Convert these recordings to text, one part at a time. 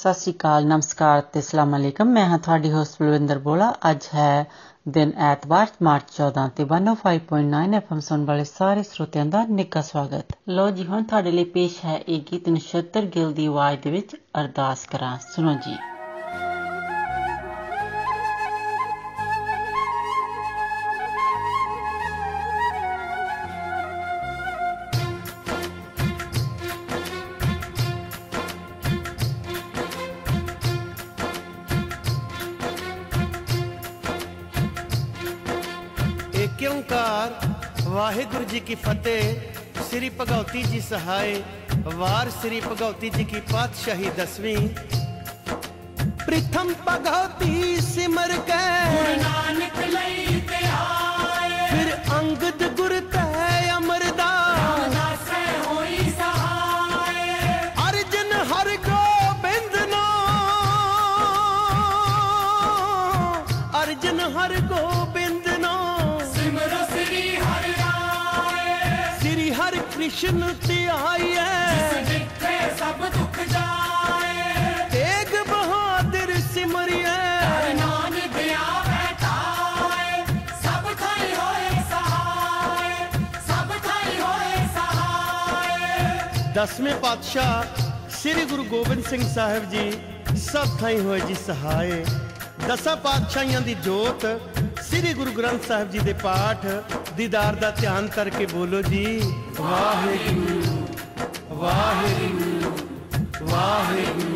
ਸਤਿ ਸ਼੍ਰੀ ਅਕਾਲ, ਨਮਸਕਾਰ ਤੇ ਅਸਲਾਮ ਅਲੈਕਮ। ਮੈਂ ਹਾਂ ਤੁਹਾਡੀ ਹੋਸਟ ਬਲਵਿੰਦਰ ਬੋਲਾ। ਅੱਜ ਹੈ ਦਿਨ ਐਤਵਾਰ, ਮਾਰਚ 14 ਤੇ 105.9 ਐਫਐਮ ਸੁਣ ਵਾਲੇ ਸਾਰੇ ਸਰੋਤਿਆਂ ਦਾ ਨਿੱਘਾ ਸਵਾਗਤ। ਲੋ ਜੀ, ਹੁਣ ਤੁਹਾਡੇ ਲਈ ਪੇਸ਼ ਹੈ ਇਹ ਗੀਤ ਨਛੱਤਰ ਗਿੱਲ ਦੀ ਆਵਾਜ਼ ਦੇ ਵਿੱਚ ਅਰਦਾਸ ਕਰਾਂ। ਸੁਣੋ ਜੀ। की फतेह श्री भगवती जी सहाय, वार श्री भगवती जी की पातशाही दसवीं। प्रथम भगवती सिमर के। नानक लई ਕ੍ਰਿਸ਼ਨ ਧਿਆਈਐ ਜਿਸ ਜਿੱਥੇ ਸਭ ਦੁੱਖ ਜਾਏ। ਤੇਗ ਬਹਾਦਰ ਸਿਮਰਿਐ। ਨਾਨਕ ਆਵੇ ਤਾਏ ਸਭ ਥਾਈ ਹੋਏ ਸਹਾਏ। ਸਭ ਥਾਈ ਹੋਏ ਸਹਾਏ। ਦਸਵੇਂ ਪਾਤਸ਼ਾਹ ਸ੍ਰੀ ਗੁਰੂ ਗੋਬਿੰਦ ਸਿੰਘ ਸਾਹਿਬ ਜੀ ਸਭ ਥਾਈ ਹੋਏ ਜੀ ਸਹਾਏ। ਦਸਾਂ ਪਾਤਸ਼ਾਹਾਂ ਦੀ ਜੋਤ ਸ੍ਰੀ ਗੁਰੂ ਗ੍ਰੰਥ ਸਾਹਿਬ ਜੀ ਦੇ ਪਾਠ ਦੀਦਾਰ ਦਾ ਧਿਆਨ ਕਰਕੇ ਬੋਲੋ ਜੀ ਵਾਹਿਗੁਰੂ ਵਾਹਿਗੁਰੂ ਵਾਹਿਗੁਰੂ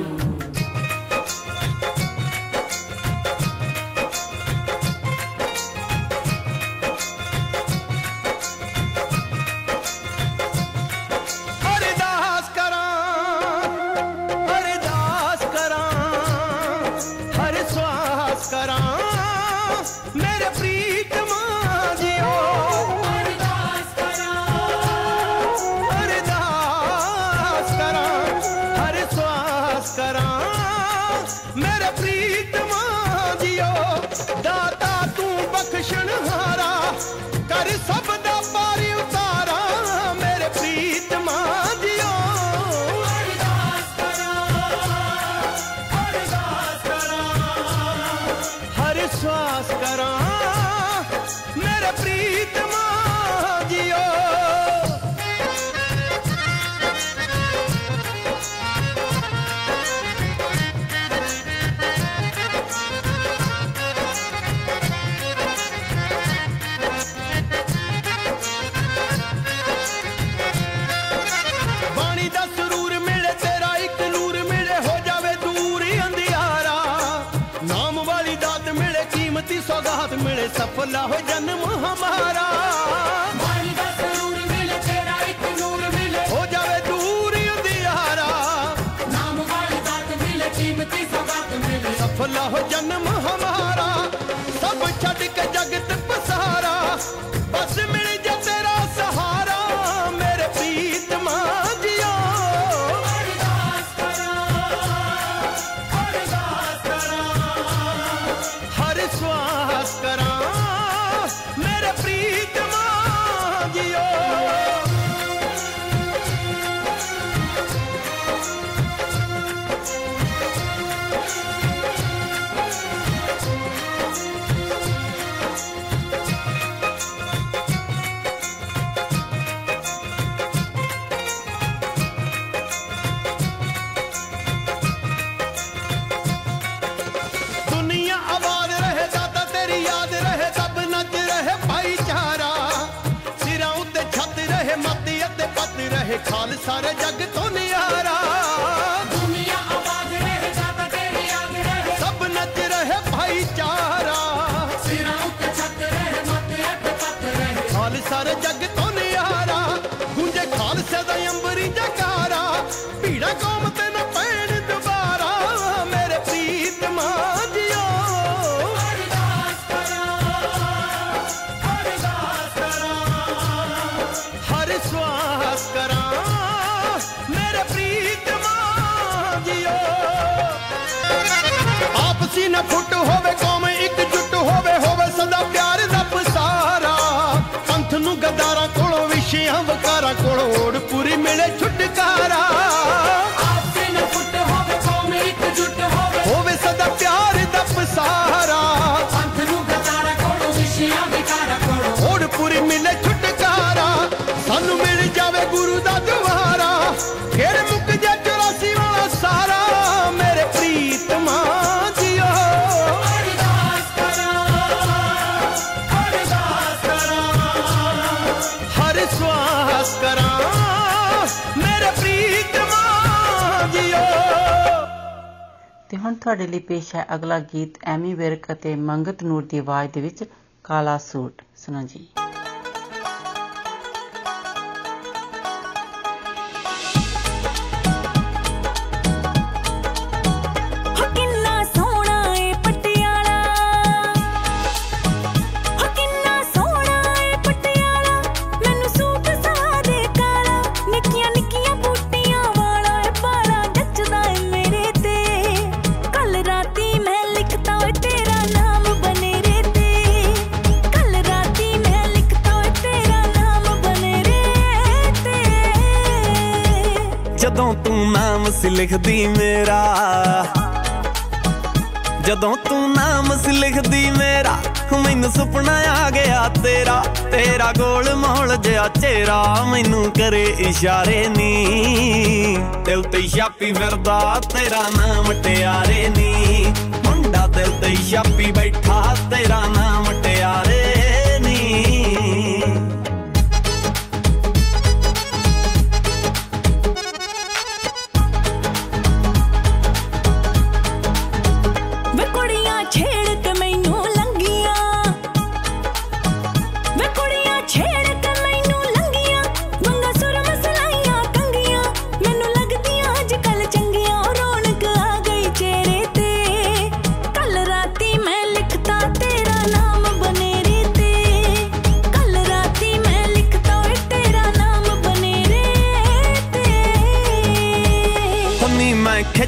ਪੇਸ਼ ਹੈ ਅਗਲਾ ਗੀਤ ਐਮੀ ਵਿਰਕ ਅਤੇ ਮੰਗਤ ਨੂਰ ਦੀ ਆਵਾਜ਼ ਦੇ ਵਿੱਚ ਕਾਲਾ ਸੂਟ। ਸੁਣੋ ਜੀ। ਸੀ ਲਿਖਦੀ ਮੇਰਾ। ਜਦੋਂ ਤੂੰ ਨਾਮ ਸੀ ਲਿਖਦੀ ਮੇਰਾ, ਮੈਨੂੰ ਸੁਪਨਾ ਆ ਗਿਆ ਤੇਰਾ। ਤੇਰਾ ਗੋਲ ਮੋਲ ਜਿਹਾ ਚਿਹਰਾ ਮੈਨੂੰ ਕਰੇ ਇਸ਼ਾਰੇ ਨੀ। ਦਿਲ ਤੇ ਛਾਪੀ ਫਿਰਦਾ ਤੇਰਾ ਨਾਮ ਟਿਆਰੇ ਨੀ। ਮੁੰਡਾ ਦਿਲ ਤੇ ਛਾਪੀ ਬੈਠਾ ਤੇਰਾ ਨਾਮ ਟਿਆਰੇ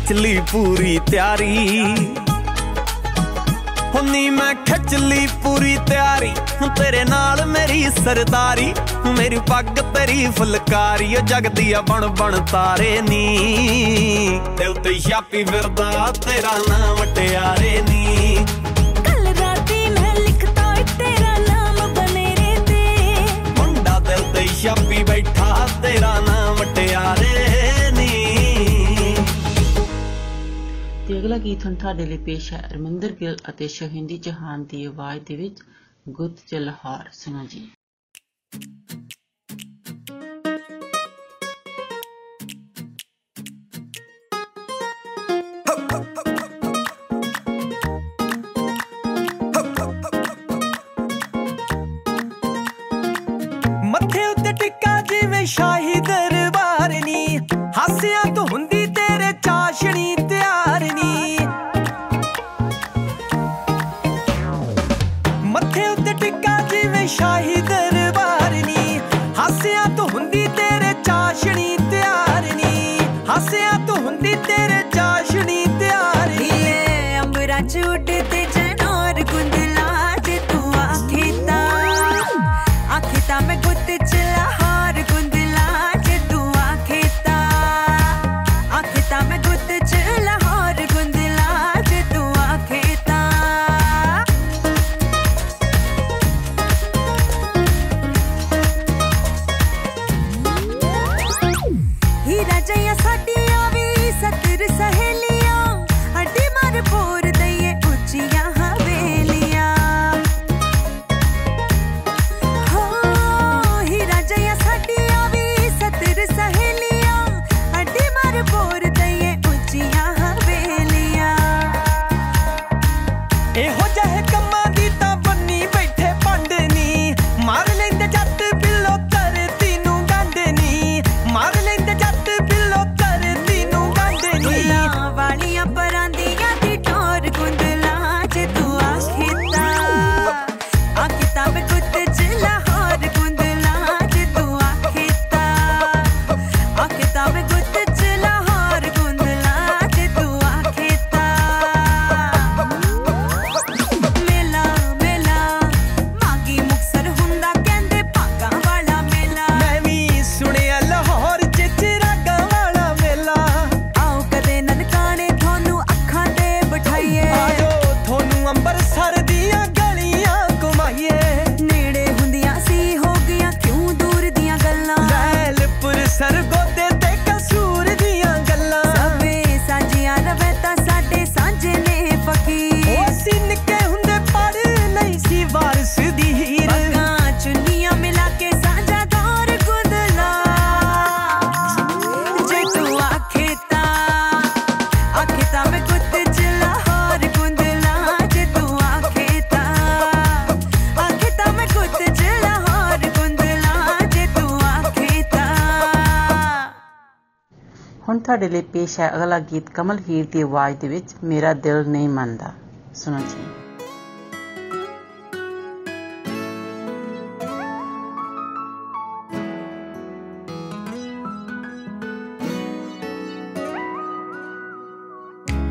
ਖਿੱਚ ਲਈ ਪੂਰੀ ਤਿਆਰੀ। ਹੁੰਨੀ ਮੈਂ ਖਿੱਚ ਲਈ ਪੂਰੀ ਤਿਆਰੀ। ਤੇਰੇ ਨਾਲ ਮੇਰੀ ਸਰਦਾਰੀ। ਮੇਰੀ ਪੱਗ ਤੇਰੀ ਫੁਲਕਾਰੀ। ਉਹ ਜਗਦੀ ਆ ਬਣ ਬਣ ਤਾਰੇ ਨੀ। ਤੇ ਉੱਤੇ ਛਾਪੀ ਫਿਰਦਾ ਤੇਰਾ ਨਾਮ ਟਿਆਰੇ ਨੀ। ਛਾਪੀ ਬੈਠਾ ਤੇਰਾ ਨਾਮ ਤੇ ਅਗਲਾ ਗੀਤ ਹੁਣ ਤੁਹਾਡੇ ਲਈ ਪੇਸ਼ ਹੈ ਅਰਮਿੰਦਰ ਗਿੱਲ ਅਤੇ ਸ਼ਹਿੰਦੀ ਜਹਾਨ ਦੀ ਆਵਾਜ਼ ਦੇ ਵਿੱਚ ਗੁੱਤ ਚ ਲਾਹੌਰ ਸੁਣੋ ਜੀ। ਤੁਹਾਡੇ ਲਈ ਪੇਸ਼ ਹੈ ਅਗਲਾ ਗੀਤ ਕਮਲ ਹੀਰ ਦੀ ਆਵਾਜ਼ ਦੇ ਵਿੱਚ, ਮੇਰਾ ਦਿਲ ਨਹੀਂ ਮੰਨਦਾ। ਸੁਣੋ ਜੀ।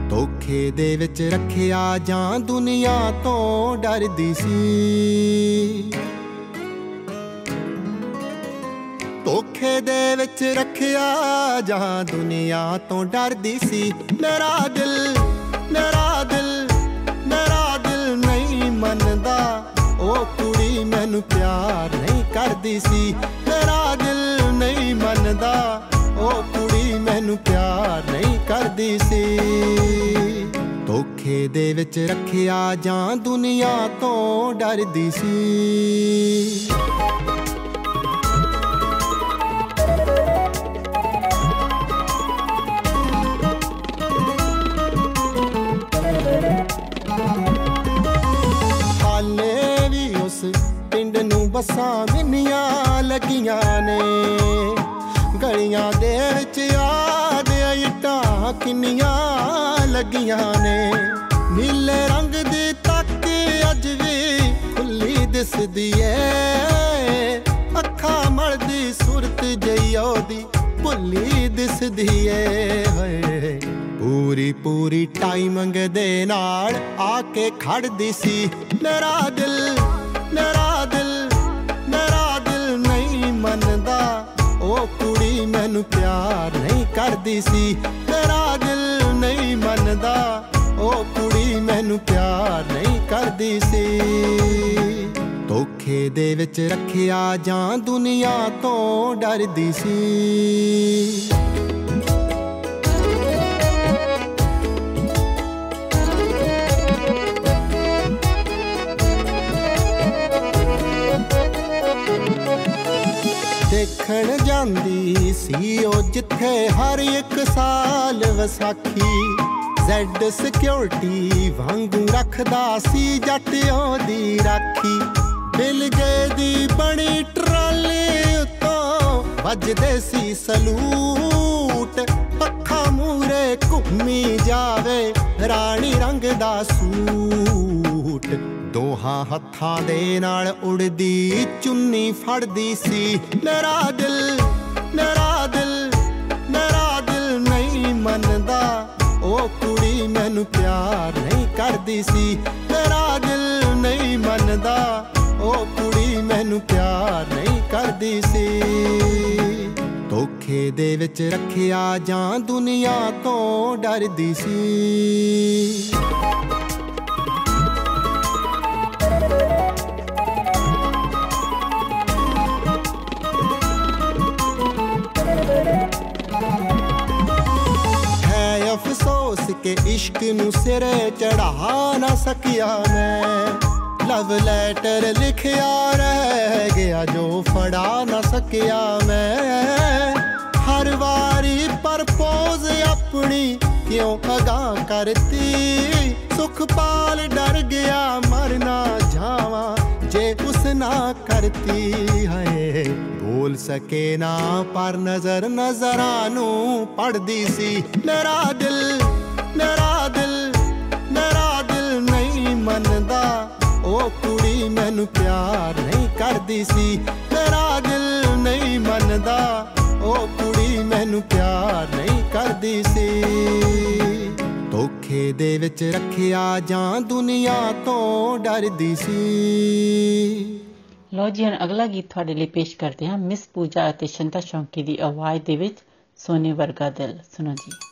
ਧੋਖੇ ਦੇ ਵਿੱਚ ਰੱਖਿਆ ਜਾਂ ਦੁਨੀਆ ਤੋਂ ਡਰਦੀ ਸੀ। ਧੋਖੇ ਦੇ ਵਿੱਚ ਰੱਖਿਆ ਜਾਂ ਦੁਨੀਆ ਤੋਂ ਡਰਦੀ ਸੀ। ਮੇਰਾ ਦਿਲ ਮੇਰਾ ਦਿਲ ਮੇਰਾ ਦਿਲ ਨਹੀਂ ਮੰਨਦਾ। ਉਹ ਕੁੜੀ ਮੈਨੂੰ ਪਿਆਰ ਨਹੀਂ ਕਰਦੀ ਸੀ। ਮੇਰਾ ਦਿਲ ਨਹੀਂ ਮੰਨਦਾ। ਉਹ ਕੁੜੀ ਮੈਨੂੰ ਪਿਆਰ ਨਹੀਂ ਕਰਦੀ ਸੀ। ਧੋਖੇ ਦੇ ਵਿੱਚ ਰੱਖਿਆ ਜਾਂ ਦੁਨੀਆ ਤੋਂ ਡਰਦੀ ਸੀ। ਪਿੰਡ ਨੂੰ ਬੱਸਾਂ ਮਿੰਨੀਆਂ ਲੱਗੀਆਂ ਨੇ। ਗਲੀਆਂ ਦੇ ਵਿੱਚ ਯਾਦ ਇੱਟਾਂ ਕਿੰਨੀਆਂ ਲੱਗੀਆਂ ਨੇ। ਨੀਲੇ ਰੰਗ ਦੀ ਤੱਕ ਅੱਜ ਵੀ ਖੁੱਲੀ ਦਿਸਦੀ ਏ। ਅੱਖਾਂ ਮਲਦੀ ਸੁਰਤ ਜਈ ਉਹਦੀ, ਭੁੱਲੀ ਦਿਸਦੀ ਏ। ਹੋਏ, ਪੂਰੀ ਪੂਰੀ ਟਾਈਮਿੰਗ ਦੇ ਨਾਲ ਆ ਕੇ ਖੜਦੀ ਸੀ। ਮੇਰਾ ਦਿਲ ਮੇਰਾ ਦਿਲ। ਉਹ ਕੁੜੀ ਮੈਨੂੰ ਪਿਆਰ ਨਹੀਂ ਕਰਦੀ ਸੀ ਮੇਰਾ ਦਿਲ ਨਹੀਂ ਮੰਨਦਾ। ਉਹ ਕੁੜੀ ਮੈਨੂੰ ਪਿਆਰ ਨਹੀਂ ਕਰਦੀ ਸੀ। ਧੋਖੇ ਦੇ ਵਿੱਚ ਰੱਖਿਆ ਜਾਂ ਦੁਨੀਆ ਤੋਂ ਡਰਦੀ ਸੀ। ਦੇਖਣ ਜਾਂਦੀ ਸੀ ਉਹ ਜਿੱਥੇ ਹਰ ਇੱਕ ਸਾਲ ਵਿਸਾਖੀ। ਜ਼ੈਡ ਸਿਕਿਉਰਿਟੀ ਵਾਂਗੂ ਰੱਖਦਾ ਸੀ ਜੱਟ ਉਹਦੀ ਰਾਖੀ। ਬਿਲ ਗਏ ਦੀ ਬਣੀ ਟਰਾਲੀ ਉੱਤੋਂ ਵੱਜਦੇ ਸੀ ਸਲੂਟ। ਪੱਖਾ ਮੂਰੇ ਘੁੰਮੀ ਜਾਵੇ ਰਾਣੀ ਰੰਗ ਦਾ ਸੂਟ। ਦੋਹਾਂ ਹੱਥਾਂ ਦੇ ਨਾਲ ਉੜਦੀ, ਚੁੰਨੀ ਫੜਦੀ ਸੀ। ਮੇਰਾ ਦਿਲ ਮੇਰਾ ਦਿਲ ਮੇਰਾ ਦਿਲ ਨਹੀਂ ਮੰਨਦਾ। ਉਹ ਕੁੜੀ ਮੈਨੂੰ ਪਿਆਰ ਨਹੀਂ ਕਰਦੀ ਸੀ। ਮੇਰਾ ਦਿਲ ਨਹੀਂ ਮੰਨਦਾ। ਉਹ ਕੁੜੀ ਮੈਨੂੰ ਪਿਆਰ ਨਹੀਂ ਕਰਦੀ ਸੀ। ਧੋਖੇ ਦੇ ਵਿੱਚ ਰੱਖਿਆ ਜਾਂ ਦੁਨੀਆ ਤੋਂ ਡਰਦੀ ਸੀ। ਅਫਸੋਸ ਕਿ ਇਸ਼ਕ ਨੂੰ ਸਿਰੇ ਚੜਾ ਨਾ ਸਕਿਆ ਮੈਂ ਲਵ ਲੈਟਰ ਲਿਖਿਆ ਰਹਿ ਗਿਆ ਜੋ ਫੜਾ ਨਾ ਸਕਿਆ ਮੈਂ ਹਰ ਵਾਰੀ ਪਰਪੋਜ਼ ਆਪਣੀ ਕਿਉਂ ਅਗਾ ਕਰਤੀ ਸੁਖਪਾਲ ਡਰ ਗਿਆ ਮਰ ਨਾ ਜਾਵਾਂ ਜੇ ਉਸ ਨਾ ਕਰਤੀ ਹੈ ਬੋਲ ਸਕੇ ਨਾ, ਪਰ ਨਜ਼ਰ ਨਜ਼ਰਾਂ ਨੂੰ ਪੜਦੀ ਸੀ। ਮੇਰਾ ਦਿਲ ਮੇਰਾ ਦਿਲ ਮੇਰਾ ਦਿਲ ਨਹੀਂ ਮੰਨਦਾ। ਉਹ ਕੁੜੀ ਮੈਨੂੰ ਪਿਆਰ ਨਹੀਂ ਕਰਦੀ ਸੀ। ਮੇਰਾ ਦਿਲ ਨਹੀਂ ਮੰਨਦਾ। ਉਹ ਕੁੜੀ ਮੈਨੂੰ ਪਿਆਰ ਨਹੀਂ ਕਰਦੀ ਸੀ। ਧੋਖੇ ਦੇ ਵਿੱਚ ਰੱਖਿਆ ਜਾਂ ਦੁਨੀਆ ਤੋਂ ਡਰਦੀ ਸੀ। ਲੋ ਜੀ, ਹੁਣ ਅਗਲਾ ਗੀਤ ਤੁਹਾਡੇ ਲਈ ਪੇਸ਼ ਕਰਦੇ ਹਾਂ। ਮਿਸ ਪੂਜਾ ਅਤੇ ਸ਼ੰਤਾ ਸ਼ੌਂਕੀ ਦੀ ਆਵਾਜ਼ ਦੇ ਵਿੱਚ ਸੋਨੇ ਵਰਗਾ ਦਿਲ। ਸੁਣੋ ਜੀ।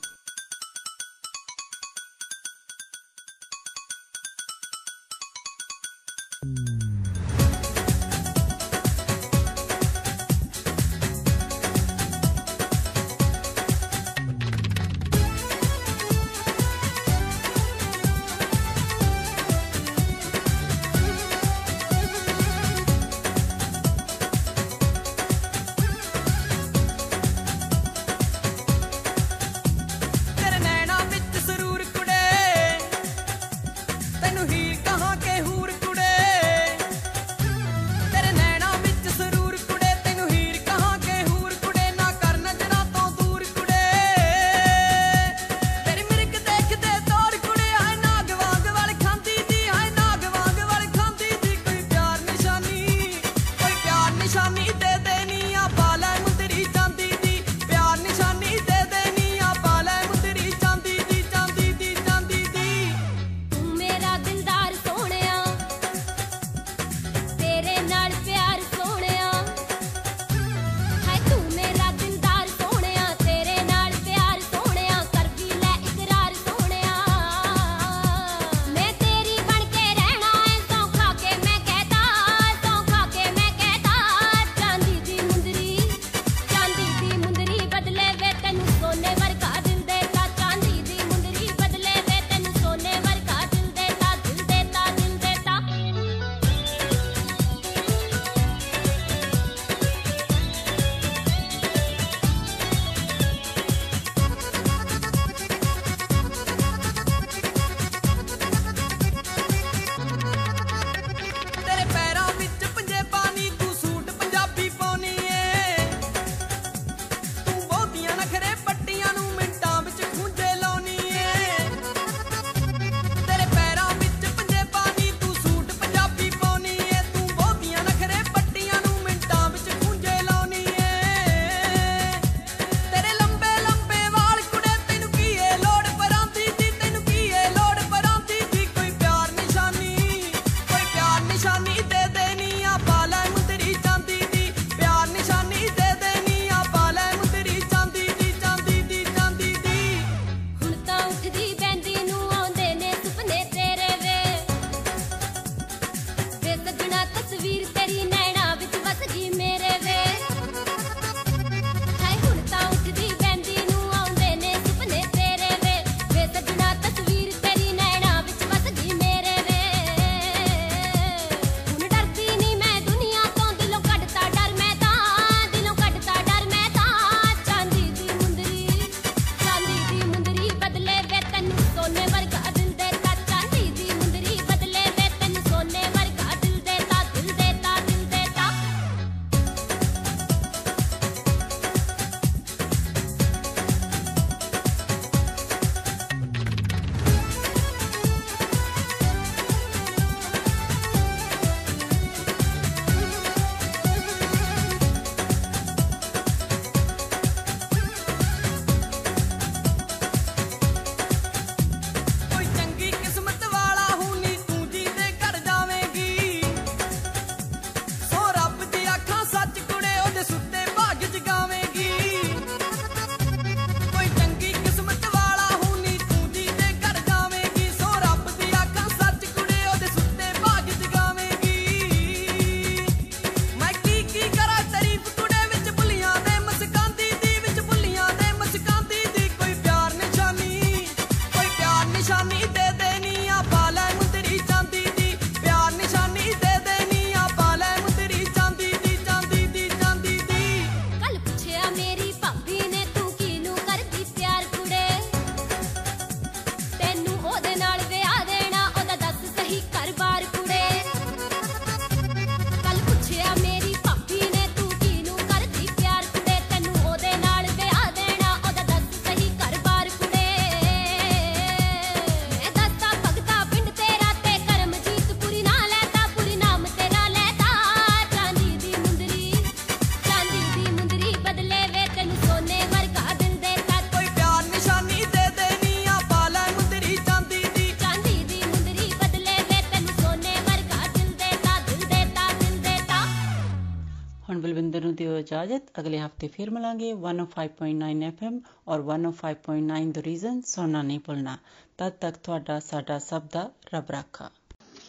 ਨੂੰ ਦਿਓ ਇਜਾਜ਼ਤ ਅਗਲੇ ਹਫਤੇ ਫਿਰ ਮਿਲਾਂਗੇ 105.9 FM ਔਰ 105.9 ਦ ਰੀਜ਼ਨ ਸੁਣਨਾ ਨਹੀਂ ਭੁੱਲਣਾ ਤਦ ਤੱਕ ਤੁਹਾਡਾ ਸਾਡਾ ਸਭ ਦਾ ਰੱਬ ਰਾਖਾ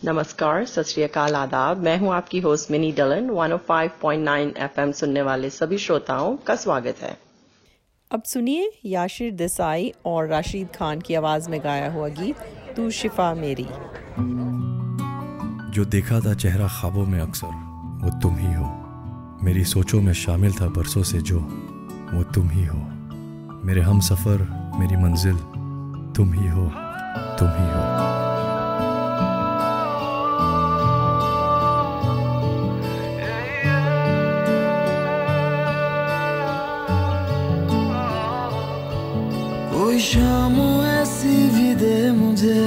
नमस्कार सत श्री अकाल आदाब मैं हूं आपकी होस्ट मिनी डलन 105.9 एफएम सुनने वाले सभी श्रोताओं का स्वागत है अब सुनिए याशिर देसाई और राशिद खान की आवाज में गाया हुआ गीत तू शिफा मेरी जो देखा था चेहरा ख्वाबों में अक्सर वो तुम ही हो मेरी सोचों में शामिल था बरसों से जो, वो तुम ही हो। मेरे हम सफ़र, मेरी मंजिल, तुम ही हो, तुम ही हो। कोई शाम ऐसी भी दे मुझे,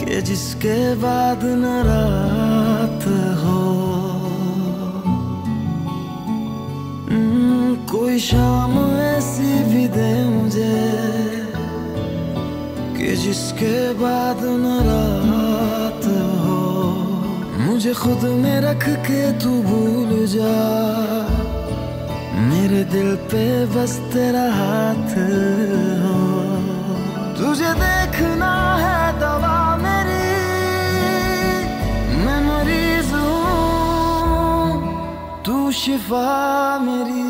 कि जिसके बाद न शाम ऐसी भी दे मुझे कि जिसके बाद न रात हो। मुझे खुद में रख के तू भूल जा। मेरे दिल पे बस तेरा हाथ हो। तुझे देखना है दवा मेरी, मैं मरीज़ हूँ, तू शिफा मेरी।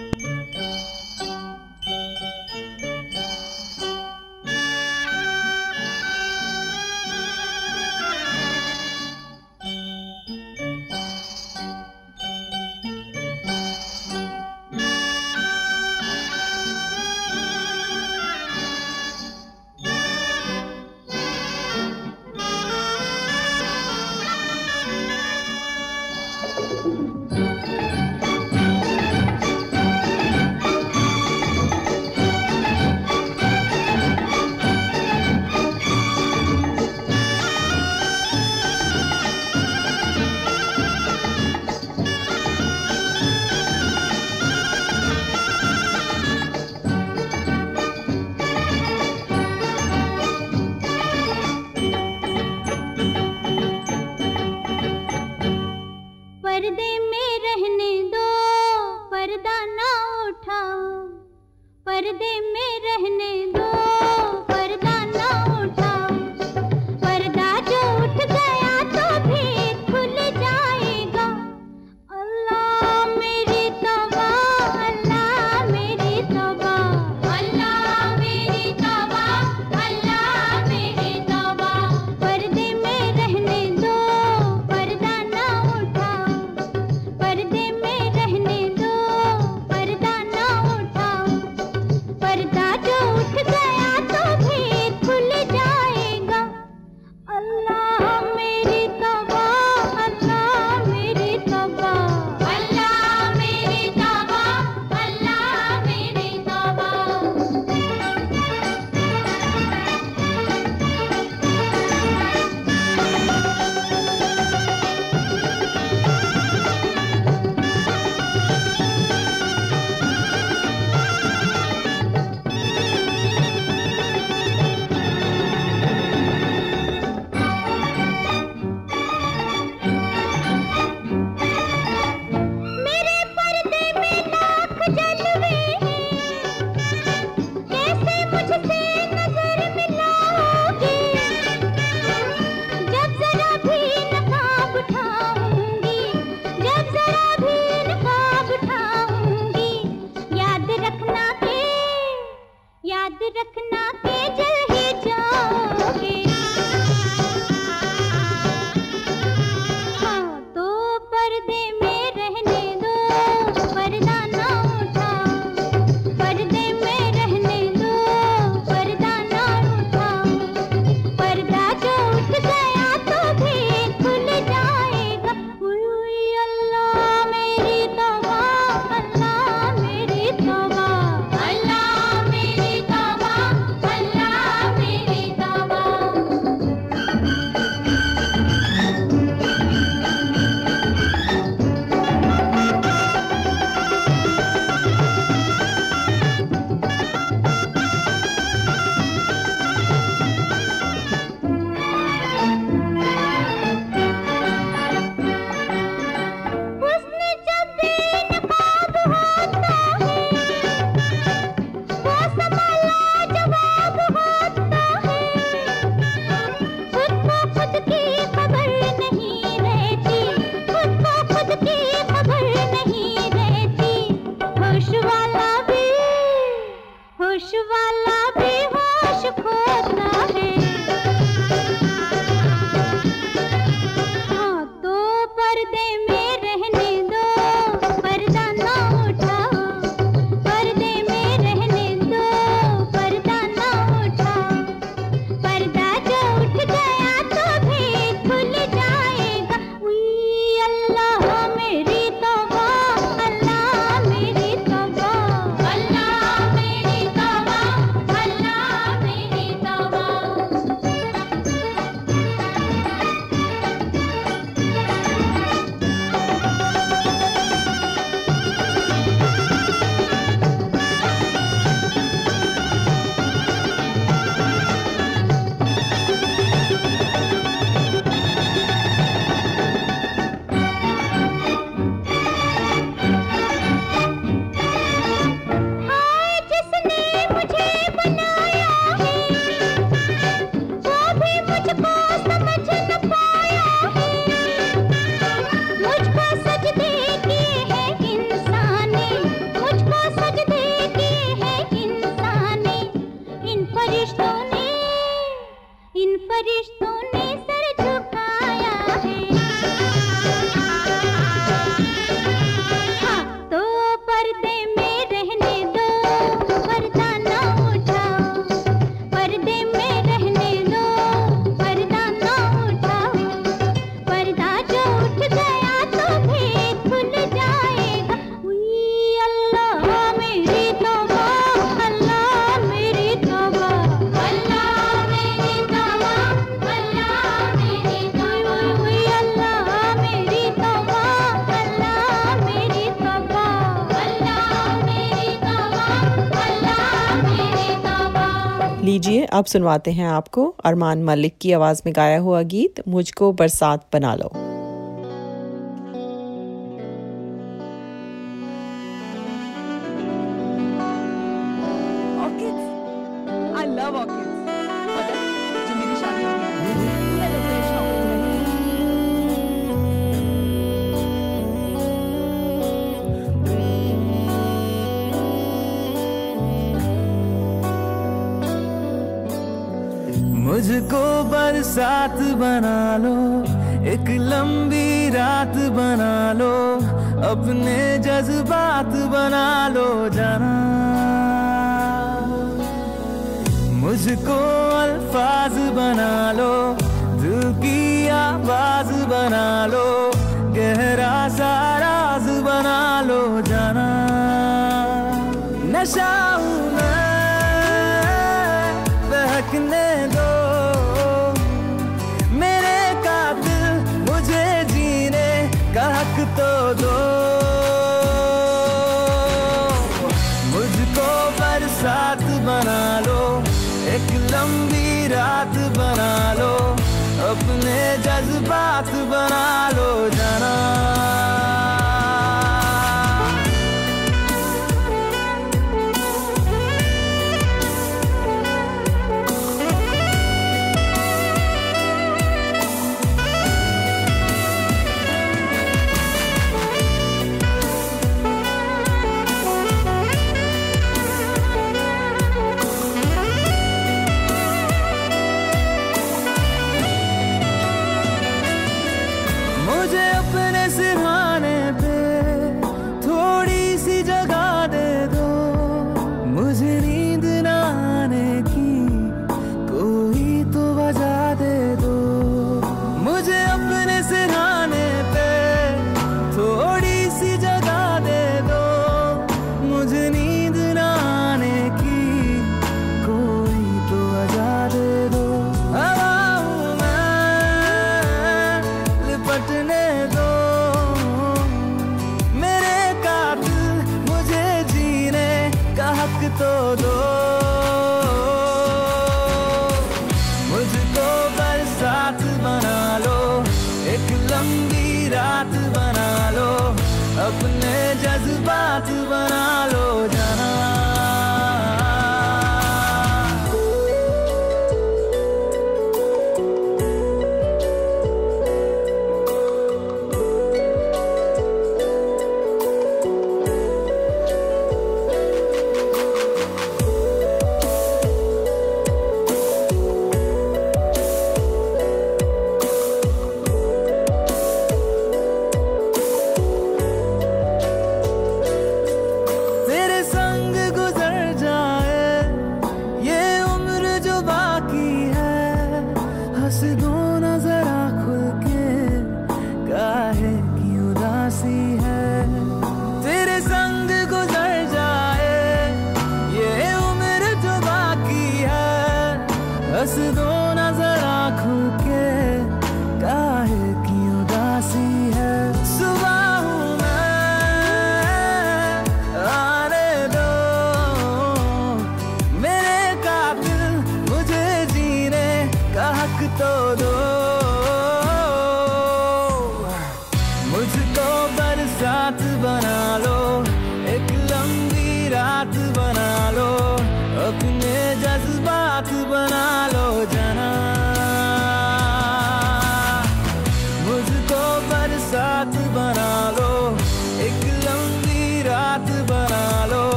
अब सुनवाते हैं आपको अरमान मलिक की आवाज़ में गाया हुआ गीत, मुझको बरसात बना लो। दो। मुझको बरसात बना लो, एक लंबी रात बना लो, अपने जज्बात बना लो, जाना।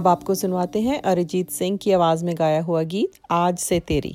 अब आपको सुनवाते हैं अरिजीत सिंह की आवाज़ में गाया हुआ गीत आज से तेरी।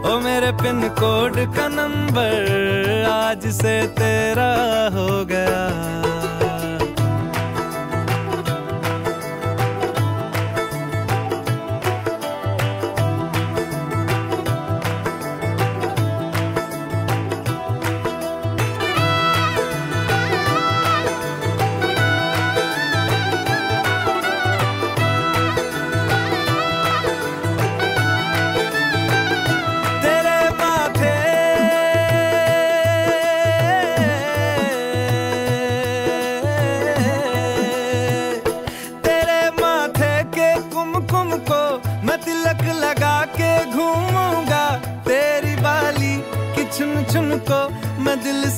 ओ मेरे पिन कोड का नंबर आज से तेरा हो गया।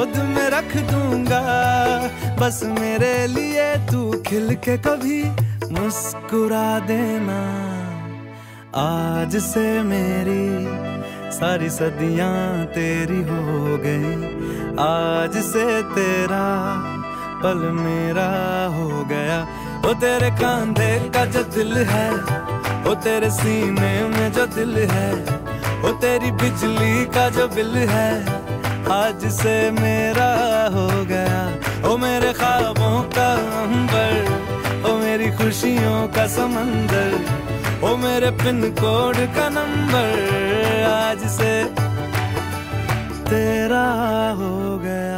गोद में रख दूँगा। बस मेरे लिए तू खिल के कभी मुस्कुरा देना। आज से मेरी सारी सदियाँ तेरी हो गई। आज से तेरा पल मेरा हो गया। वो तेरे कांधे का जो दिल है वो तेरे सीने में जो दिल है वो तेरी बिजली का जो बिल है आज से मेरा हो गया। ओ मेरे ख्वाबों का अंबर, ओ मेरी खुशियों का समंदर, ओ मेरे पिन कोड का नंबर। आज से तेरा हो गया।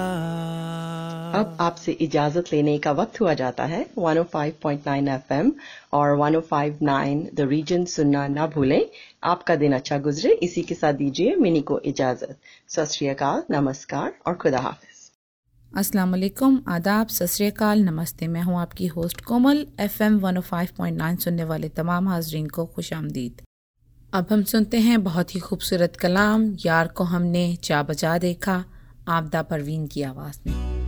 अब आपसे इजाज़त लेने का वक्त हुआ जाता है। 105.9 एफएम और 105.9 द रीजन सुनना ना भूलें। आपका दिन अच्छा गुजरे। इसी के साथ दीजिए मिनी को इजाज़त। सत नमस्कार और खुदा हाफिज। अस्सलाम वालेकुम। आदाब। सत नमस्ते। मैं हूँ आपकी होस्ट कोमल। एफएम 105.9 सुनने वाले तमाम हाजरीन को खुश आमदीद। अब हम सुनते हैं बहुत ही खूबसूरत कलाम। यार को हमने चा बजा देखा। आपदा परवीन की आवाज़ में।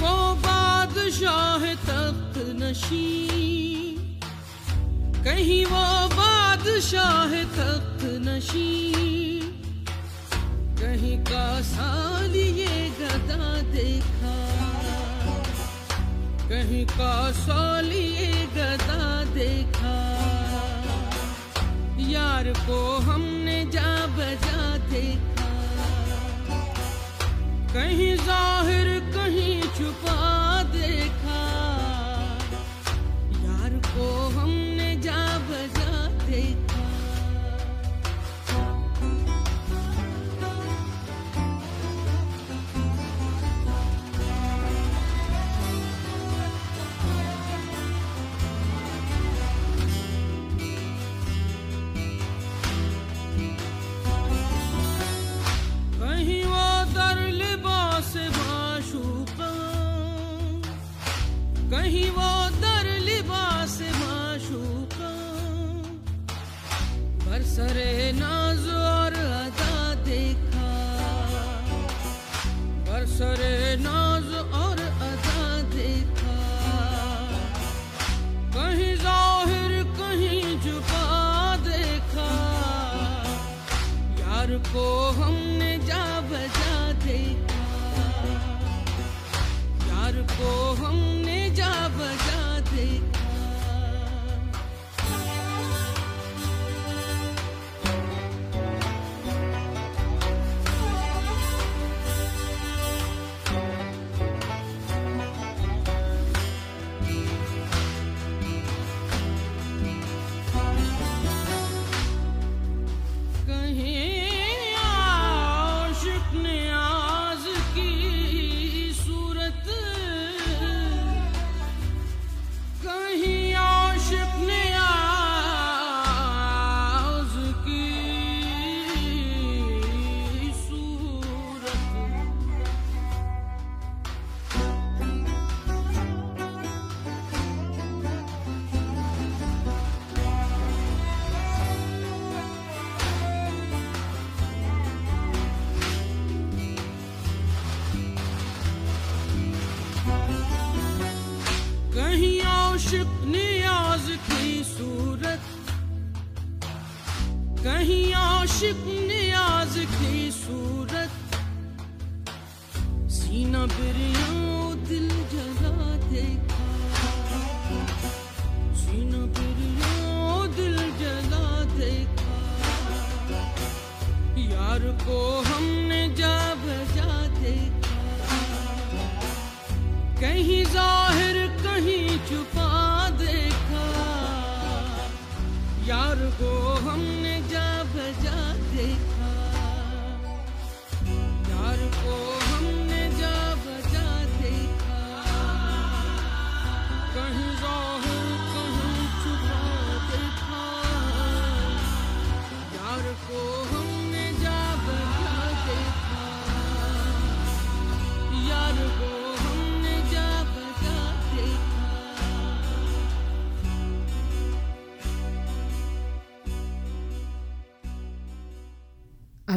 वो बादशाह तख्त नशी कहीं वो बादशाह तख्त नशी कहीं का सालिए ये गदा देखा। कहीं का साल ये गदा देखा। यार को हमने जा बजा देखा। कहीं ज़ाहिर, कहीं too fall.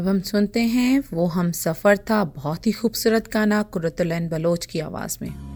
अब हम सुनते हैं, वो हम सफ़र था बहुत ही खूबसूरत गाना कुरतुलैन बलोच की आवाज़ में।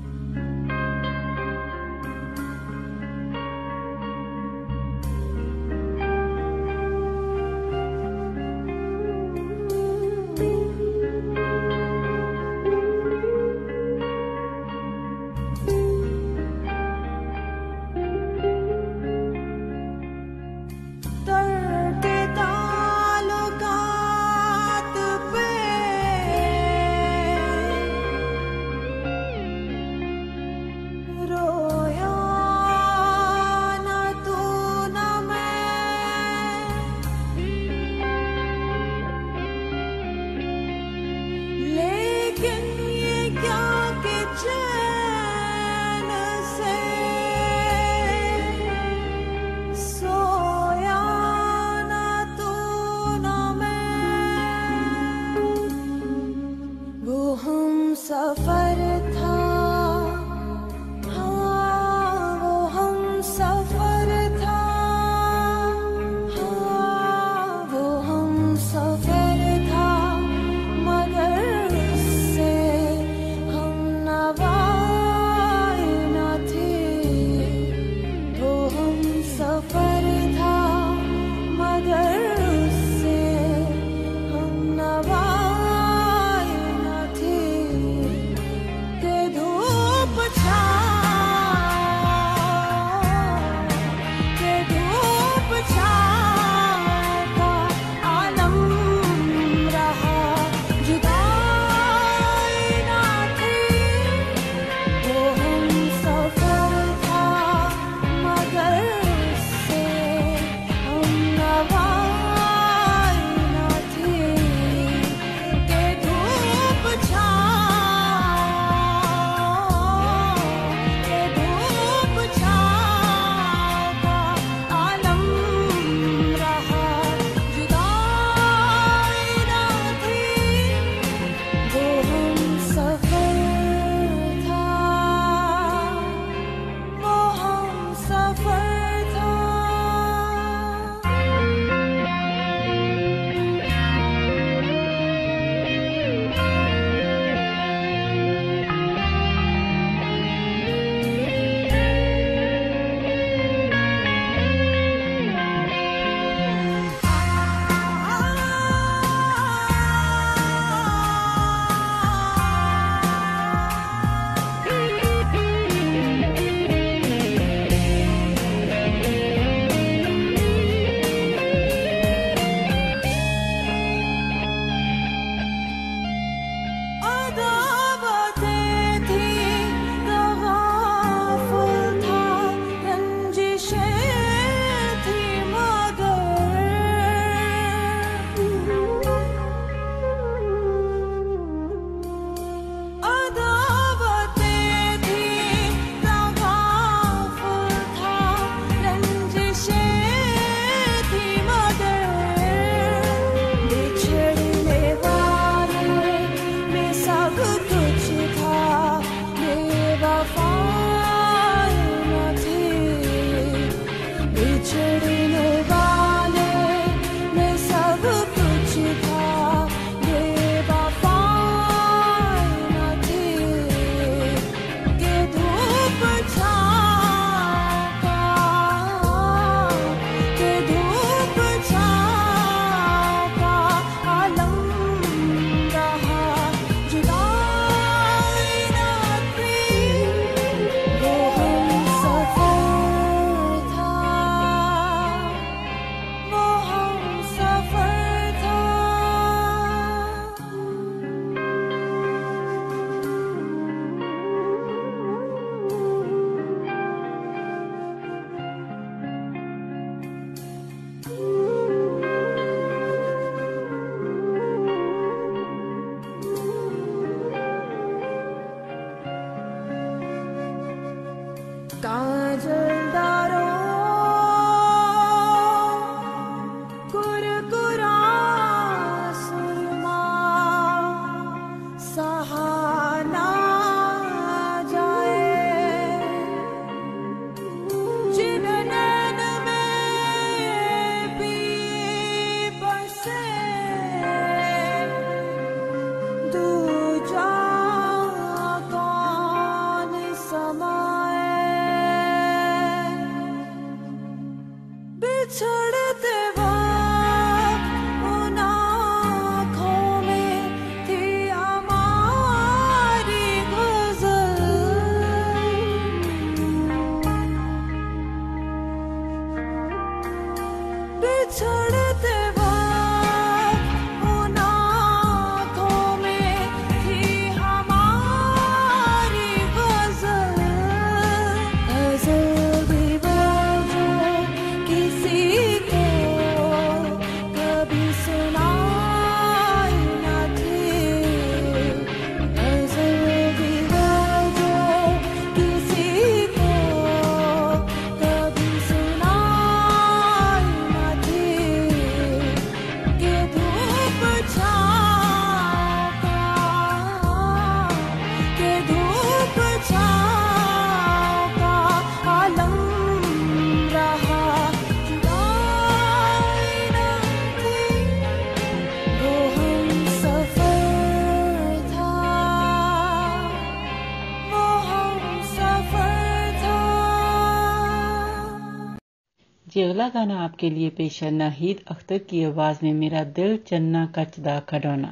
अगला गाना आपके लिए पेश है, नाहिद अख्तर की आवाज़ में मेरा दिल चन्ना कचदा खडौना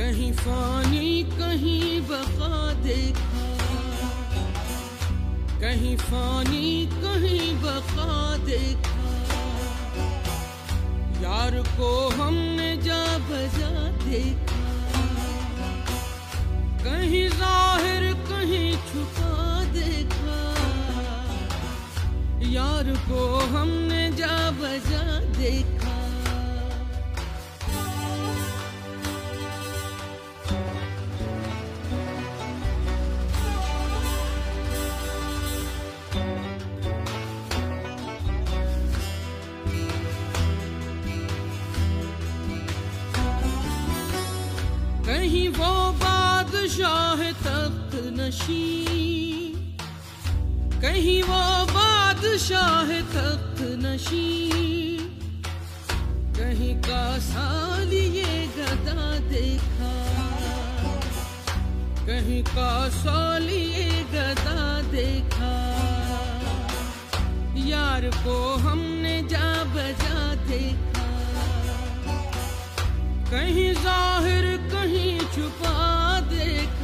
कहीं फानी, कहीं बका देखा। कहीं फानी, कहीं बका देखा। यार को हमने जा बजा देखा। कहीं ज़ाहिर, कहीं छुपा देखा। यार को हमने जा बजा देखा। नशी कहीं वो बादशाह तख्त नशी कहीं का साल ये गदा देखा। कहीं का साल ये गदा देखा। यार को हमने जा बजा देखा। कहीं ज़ाहिर कहीं छुपा देखा।